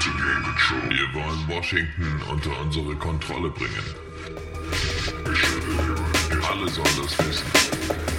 Wir wollen Washington unter unsere Kontrolle bringen. Alle sollen das wissen.